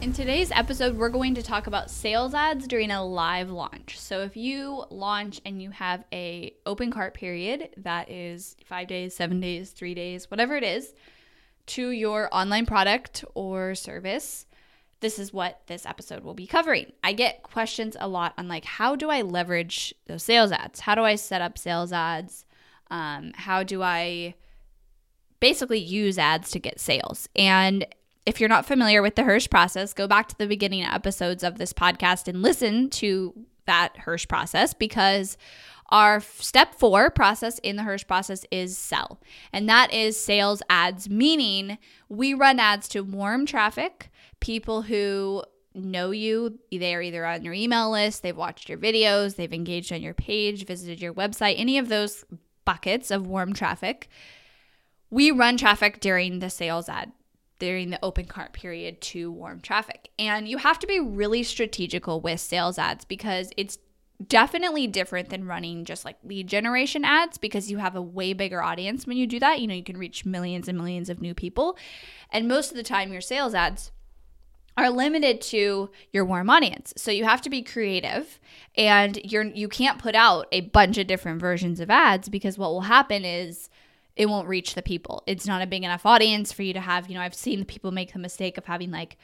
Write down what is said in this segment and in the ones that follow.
In today's episode, we're going to talk about sales ads during a live launch. So if you launch and you have a open cart period that is 5 days, 7 days, 3 days, whatever it is to your online product or service, this is what this episode will be covering. I get questions a lot on like how do I leverage those sales ads? How do I set up sales ads? Um, how do I basically use ads to get sales? And if you're not familiar with the Hirsch process, go back to the beginning episodes of this podcast and listen to that Hirsch process because our step four process in the Hirsch process is sell. And that is sales ads, meaning we run ads to warm traffic, people who know you. They're either on your email list, they've watched your videos, they've engaged on your page, visited your website, any of those buckets of warm traffic. We run traffic during the sales ad during the open cart period to warm traffic. And you have to be really strategical with sales ads because it's definitely different than running just like lead generation ads because you have a way bigger audience when you do that. You know, you can reach millions and millions of new people. And most of the time, your sales ads are limited to your warm audience. So you have to be creative and you're you can't put out a bunch of different versions of ads because what will happen is it won't reach the people. It's not a big enough audience for you to have, you know, I've seen people make the mistake of having like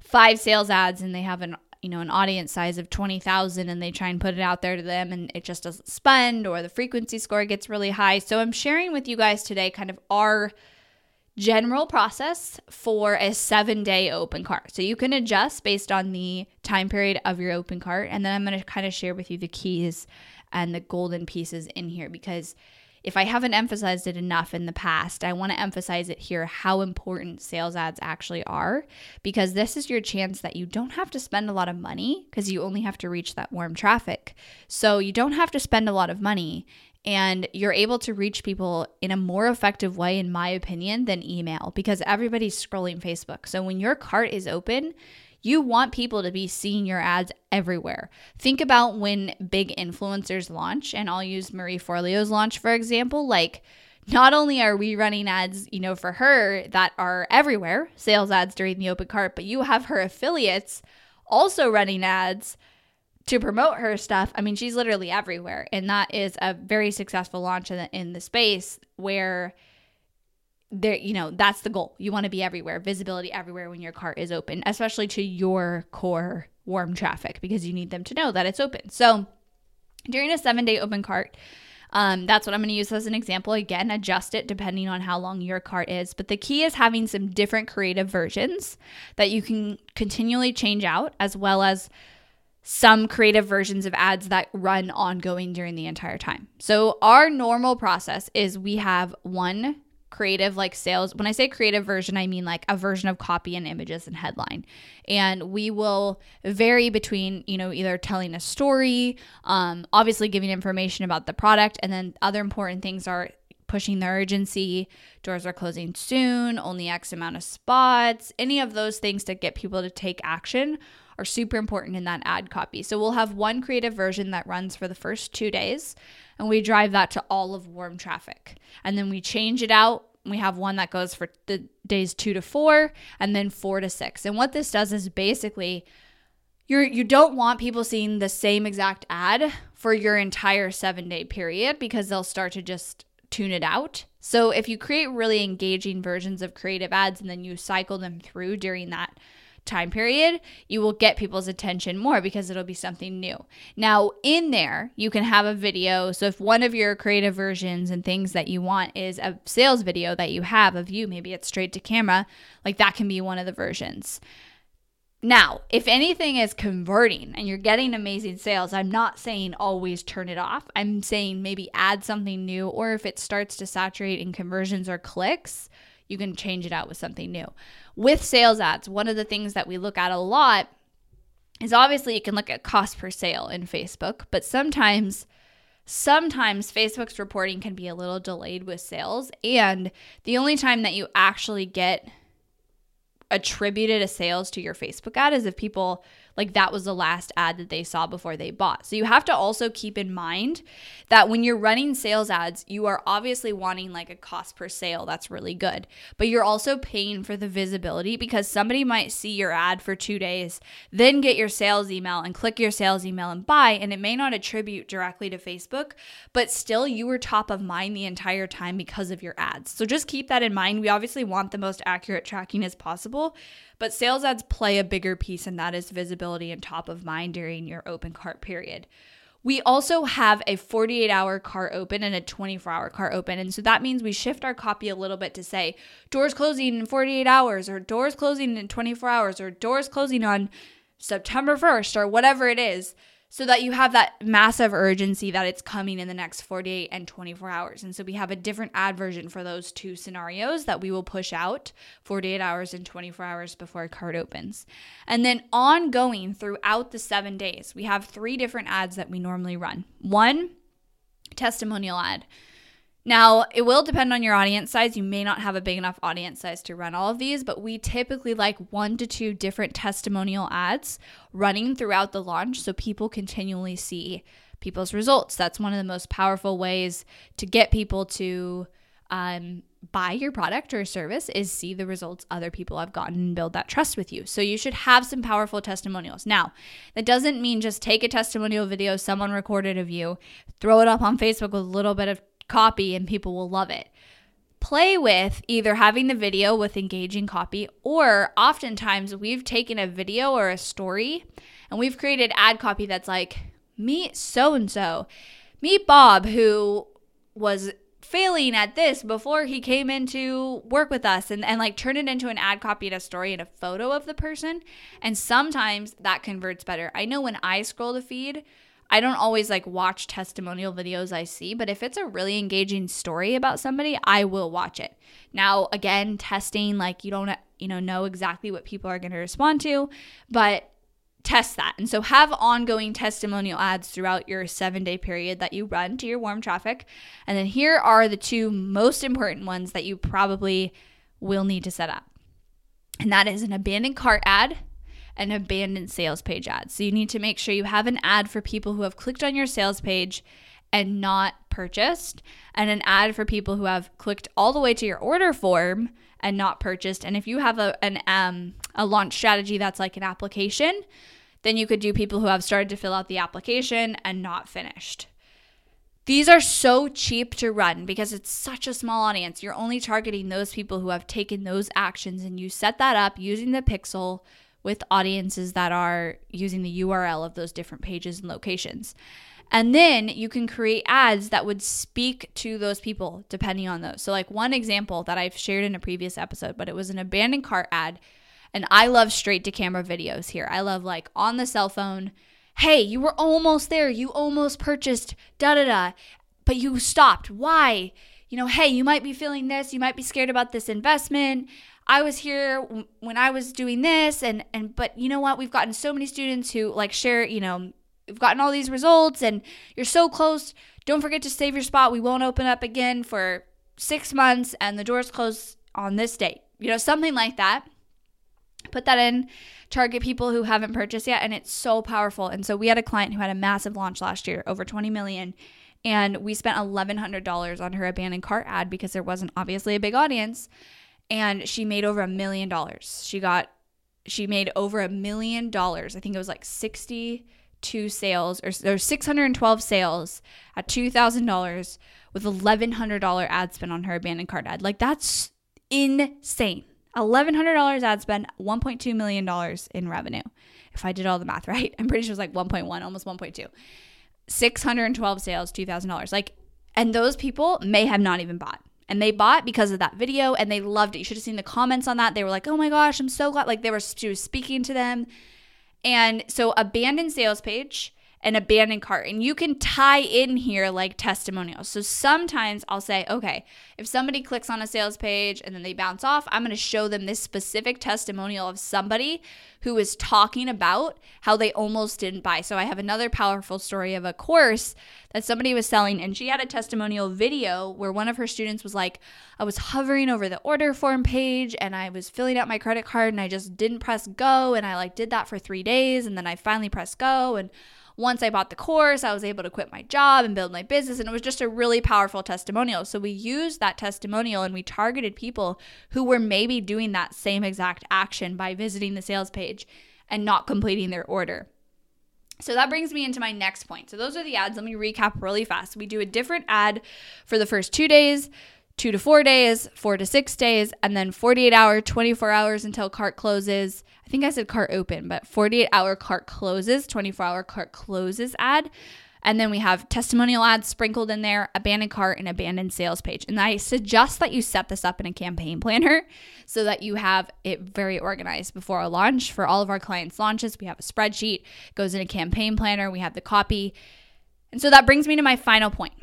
five sales ads and they have an you know an audience size of 20,000 and they try and put it out there to them and it just doesn't spend or the frequency score gets really high. So I'm sharing with you guys today kind of our general process for a 7-day open cart. So you can adjust based on the time period of your open cart and then I'm going to kind of share with you the keys and the golden pieces in here because if I haven't emphasized it enough in the past, I want to emphasize it here how important sales ads actually are because this is your chance that you don't have to spend a lot of money because you only have to reach that warm traffic. So you don't have to spend a lot of money and you're able to reach people in a more effective way, in my opinion, than email because everybody's scrolling Facebook. So when your cart is open, you want people to be seeing your ads everywhere. Think about when big influencers launch, and I'll use Marie Forleo's launch for example. Like, not only are we running ads, you know, for her that are everywhere, sales ads during the open cart, but you have her affiliates also running ads to promote her stuff. I mean, she's literally everywhere. And that is a very successful launch in the, in the space where there you know that's the goal you want to be everywhere visibility everywhere when your cart is open especially to your core warm traffic because you need them to know that it's open so during a seven day open cart um, that's what I'm going to use as an example. Again, adjust it depending on how long your cart is. But the key is having some different creative versions that you can continually change out, as well as some creative versions of ads that run ongoing during the entire time. So, our normal process is we have one creative like sales when i say creative version i mean like a version of copy and images and headline and we will vary between you know either telling a story um, obviously giving information about the product and then other important things are pushing the urgency doors are closing soon only x amount of spots any of those things to get people to take action are super important in that ad copy. So we'll have one creative version that runs for the first two days, and we drive that to all of warm traffic. And then we change it out. We have one that goes for the days two to four, and then four to six. And what this does is basically you're you don't want people seeing the same exact ad for your entire seven day period because they'll start to just tune it out. So if you create really engaging versions of creative ads and then you cycle them through during that time period, you will get people's attention more because it'll be something new. Now, in there, you can have a video. So, if one of your creative versions and things that you want is a sales video that you have of you, maybe it's straight to camera, like that can be one of the versions. Now, if anything is converting and you're getting amazing sales, I'm not saying always turn it off. I'm saying maybe add something new, or if it starts to saturate in conversions or clicks, you can change it out with something new. With sales ads, one of the things that we look at a lot is obviously you can look at cost per sale in Facebook, but sometimes sometimes Facebook's reporting can be a little delayed with sales and the only time that you actually get attributed a sales to your Facebook ad is if people like that was the last ad that they saw before they bought. So you have to also keep in mind that when you're running sales ads, you are obviously wanting like a cost per sale that's really good, but you're also paying for the visibility because somebody might see your ad for 2 days, then get your sales email and click your sales email and buy and it may not attribute directly to Facebook, but still you were top of mind the entire time because of your ads. So just keep that in mind. We obviously want the most accurate tracking as possible, but sales ads play a bigger piece, and that is visibility and top of mind during your open cart period. We also have a 48 hour cart open and a 24 hour cart open. And so that means we shift our copy a little bit to say doors closing in 48 hours, or doors closing in 24 hours, or doors closing on September 1st, or whatever it is so that you have that massive urgency that it's coming in the next 48 and 24 hours. And so we have a different ad version for those two scenarios that we will push out 48 hours and 24 hours before a card opens. And then ongoing throughout the seven days, we have three different ads that we normally run. One, testimonial ad. Now, it will depend on your audience size. You may not have a big enough audience size to run all of these, but we typically like one to two different testimonial ads running throughout the launch so people continually see people's results. That's one of the most powerful ways to get people to um, buy your product or service is see the results other people have gotten and build that trust with you. So you should have some powerful testimonials. Now, that doesn't mean just take a testimonial video someone recorded of you, throw it up on Facebook with a little bit of copy and people will love it. Play with either having the video with engaging copy, or oftentimes we've taken a video or a story and we've created ad copy that's like, meet so and so, meet Bob, who was failing at this before he came in to work with us and, and like turn it into an ad copy and a story and a photo of the person. And sometimes that converts better. I know when I scroll the feed, I don't always like watch testimonial videos I see, but if it's a really engaging story about somebody, I will watch it. Now, again, testing like you don't you know know exactly what people are going to respond to, but test that. And so have ongoing testimonial ads throughout your 7-day period that you run to your warm traffic. And then here are the two most important ones that you probably will need to set up. And that is an abandoned cart ad an abandoned sales page ad. So you need to make sure you have an ad for people who have clicked on your sales page and not purchased, and an ad for people who have clicked all the way to your order form and not purchased. And if you have a an um a launch strategy that's like an application, then you could do people who have started to fill out the application and not finished. These are so cheap to run because it's such a small audience. You're only targeting those people who have taken those actions and you set that up using the pixel with audiences that are using the URL of those different pages and locations. And then you can create ads that would speak to those people depending on those. So, like one example that I've shared in a previous episode, but it was an abandoned cart ad. And I love straight to camera videos here. I love like on the cell phone, hey, you were almost there. You almost purchased da da da, but you stopped. Why? You know, hey, you might be feeling this. You might be scared about this investment. I was here when I was doing this and and but you know what? We've gotten so many students who like share, you know, we've gotten all these results and you're so close. Don't forget to save your spot. We won't open up again for 6 months and the doors close on this date. You know, something like that. Put that in target people who haven't purchased yet and it's so powerful. And so we had a client who had a massive launch last year, over 20 million and we spent $1100 on her abandoned cart ad because there wasn't obviously a big audience and she made over a million dollars. She got she made over a million dollars. I think it was like 62 sales or there's 612 sales at $2,000 with $1,100 ad spend on her abandoned cart ad. Like that's insane. $1,100 ad spend, $1.2 million in revenue. If I did all the math right, I'm pretty sure it was like 1.1, almost 1.2. 612 sales, $2,000. Like, and those people may have not even bought. And they bought because of that video and they loved it. You should have seen the comments on that. They were like, oh my gosh, I'm so glad. Like, they were, she was speaking to them. And so, abandoned sales page an abandoned cart. And you can tie in here like testimonials. So sometimes I'll say, okay, if somebody clicks on a sales page and then they bounce off, I'm going to show them this specific testimonial of somebody who is talking about how they almost didn't buy. So I have another powerful story of a course that somebody was selling, and she had a testimonial video where one of her students was like, I was hovering over the order form page and I was filling out my credit card and I just didn't press go. And I like did that for three days and then I finally pressed go. And once I bought the course, I was able to quit my job and build my business. And it was just a really powerful testimonial. So we used that testimonial and we targeted people who were maybe doing that same exact action by visiting the sales page and not completing their order. So that brings me into my next point. So those are the ads. Let me recap really fast. We do a different ad for the first two days, two to four days, four to six days, and then 48 hour, 24 hours until cart closes. I think I said cart open, but 48 hour cart closes, 24 hour cart closes ad. And then we have testimonial ads sprinkled in there, abandoned cart, and abandoned sales page. And I suggest that you set this up in a campaign planner so that you have it very organized before a launch. For all of our clients' launches, we have a spreadsheet, goes in a campaign planner, we have the copy. And so that brings me to my final point.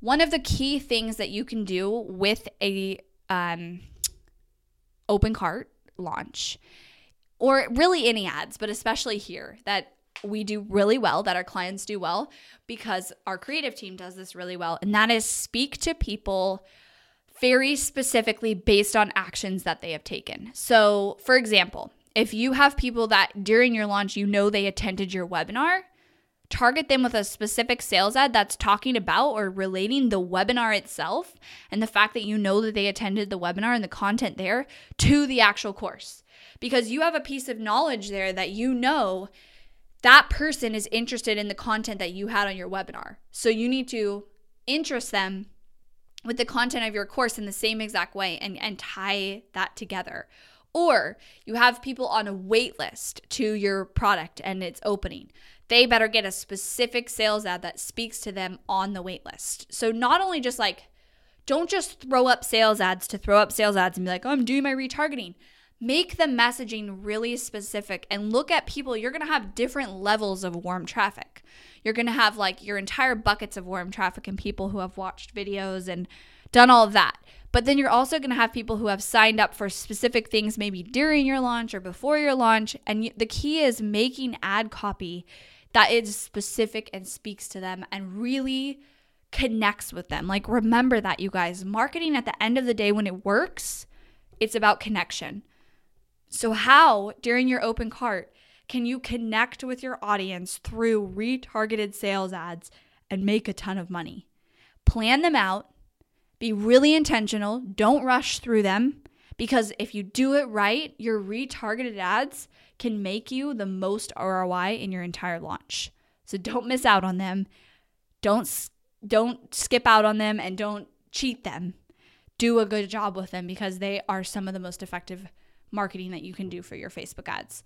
One of the key things that you can do with a um, open cart launch, or really any ads, but especially here, that we do really well, that our clients do well, because our creative team does this really well, and that is speak to people very specifically based on actions that they have taken. So, for example, if you have people that during your launch you know they attended your webinar, target them with a specific sales ad that's talking about or relating the webinar itself and the fact that you know that they attended the webinar and the content there to the actual course. Because you have a piece of knowledge there that you know that person is interested in the content that you had on your webinar. So you need to interest them with the content of your course in the same exact way and, and tie that together. Or you have people on a wait list to your product and it's opening they better get a specific sales ad that speaks to them on the wait list. So not only just like, don't just throw up sales ads to throw up sales ads and be like, oh, I'm doing my retargeting. Make the messaging really specific and look at people. You're to have different levels of warm traffic. You're to have like your entire buckets of warm traffic and people who have watched videos and done all of that. But then you're also going to have people who have signed up for specific things maybe during your launch or before your launch. And the key is making ad copy that is specific and speaks to them and really connects with them. Like, remember that, you guys. Marketing at the end of the day, when it works, it's about connection. So, how during your open cart can you connect with your audience through retargeted sales ads and make a ton of money? Plan them out, be really intentional, don't rush through them because if you do it right, your retargeted ads can make you the most ROI in your entire launch. So don't miss out on them. Don't don't skip out on them and don't cheat them. Do a good job with them because they are some of the most effective marketing that you can do for your Facebook ads.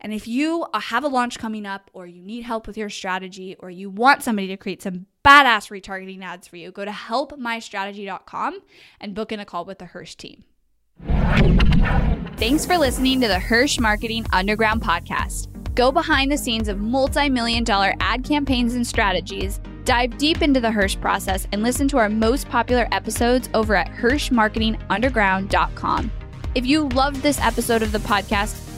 And if you have a launch coming up or you need help with your strategy or you want somebody to create some badass retargeting ads for you, go to helpmystrategy.com and book in a call with the Hirsch team. Thanks for listening to the Hirsch Marketing Underground podcast. Go behind the scenes of multi million dollar ad campaigns and strategies, dive deep into the Hirsch process, and listen to our most popular episodes over at HirschMarketingUnderground.com. If you loved this episode of the podcast,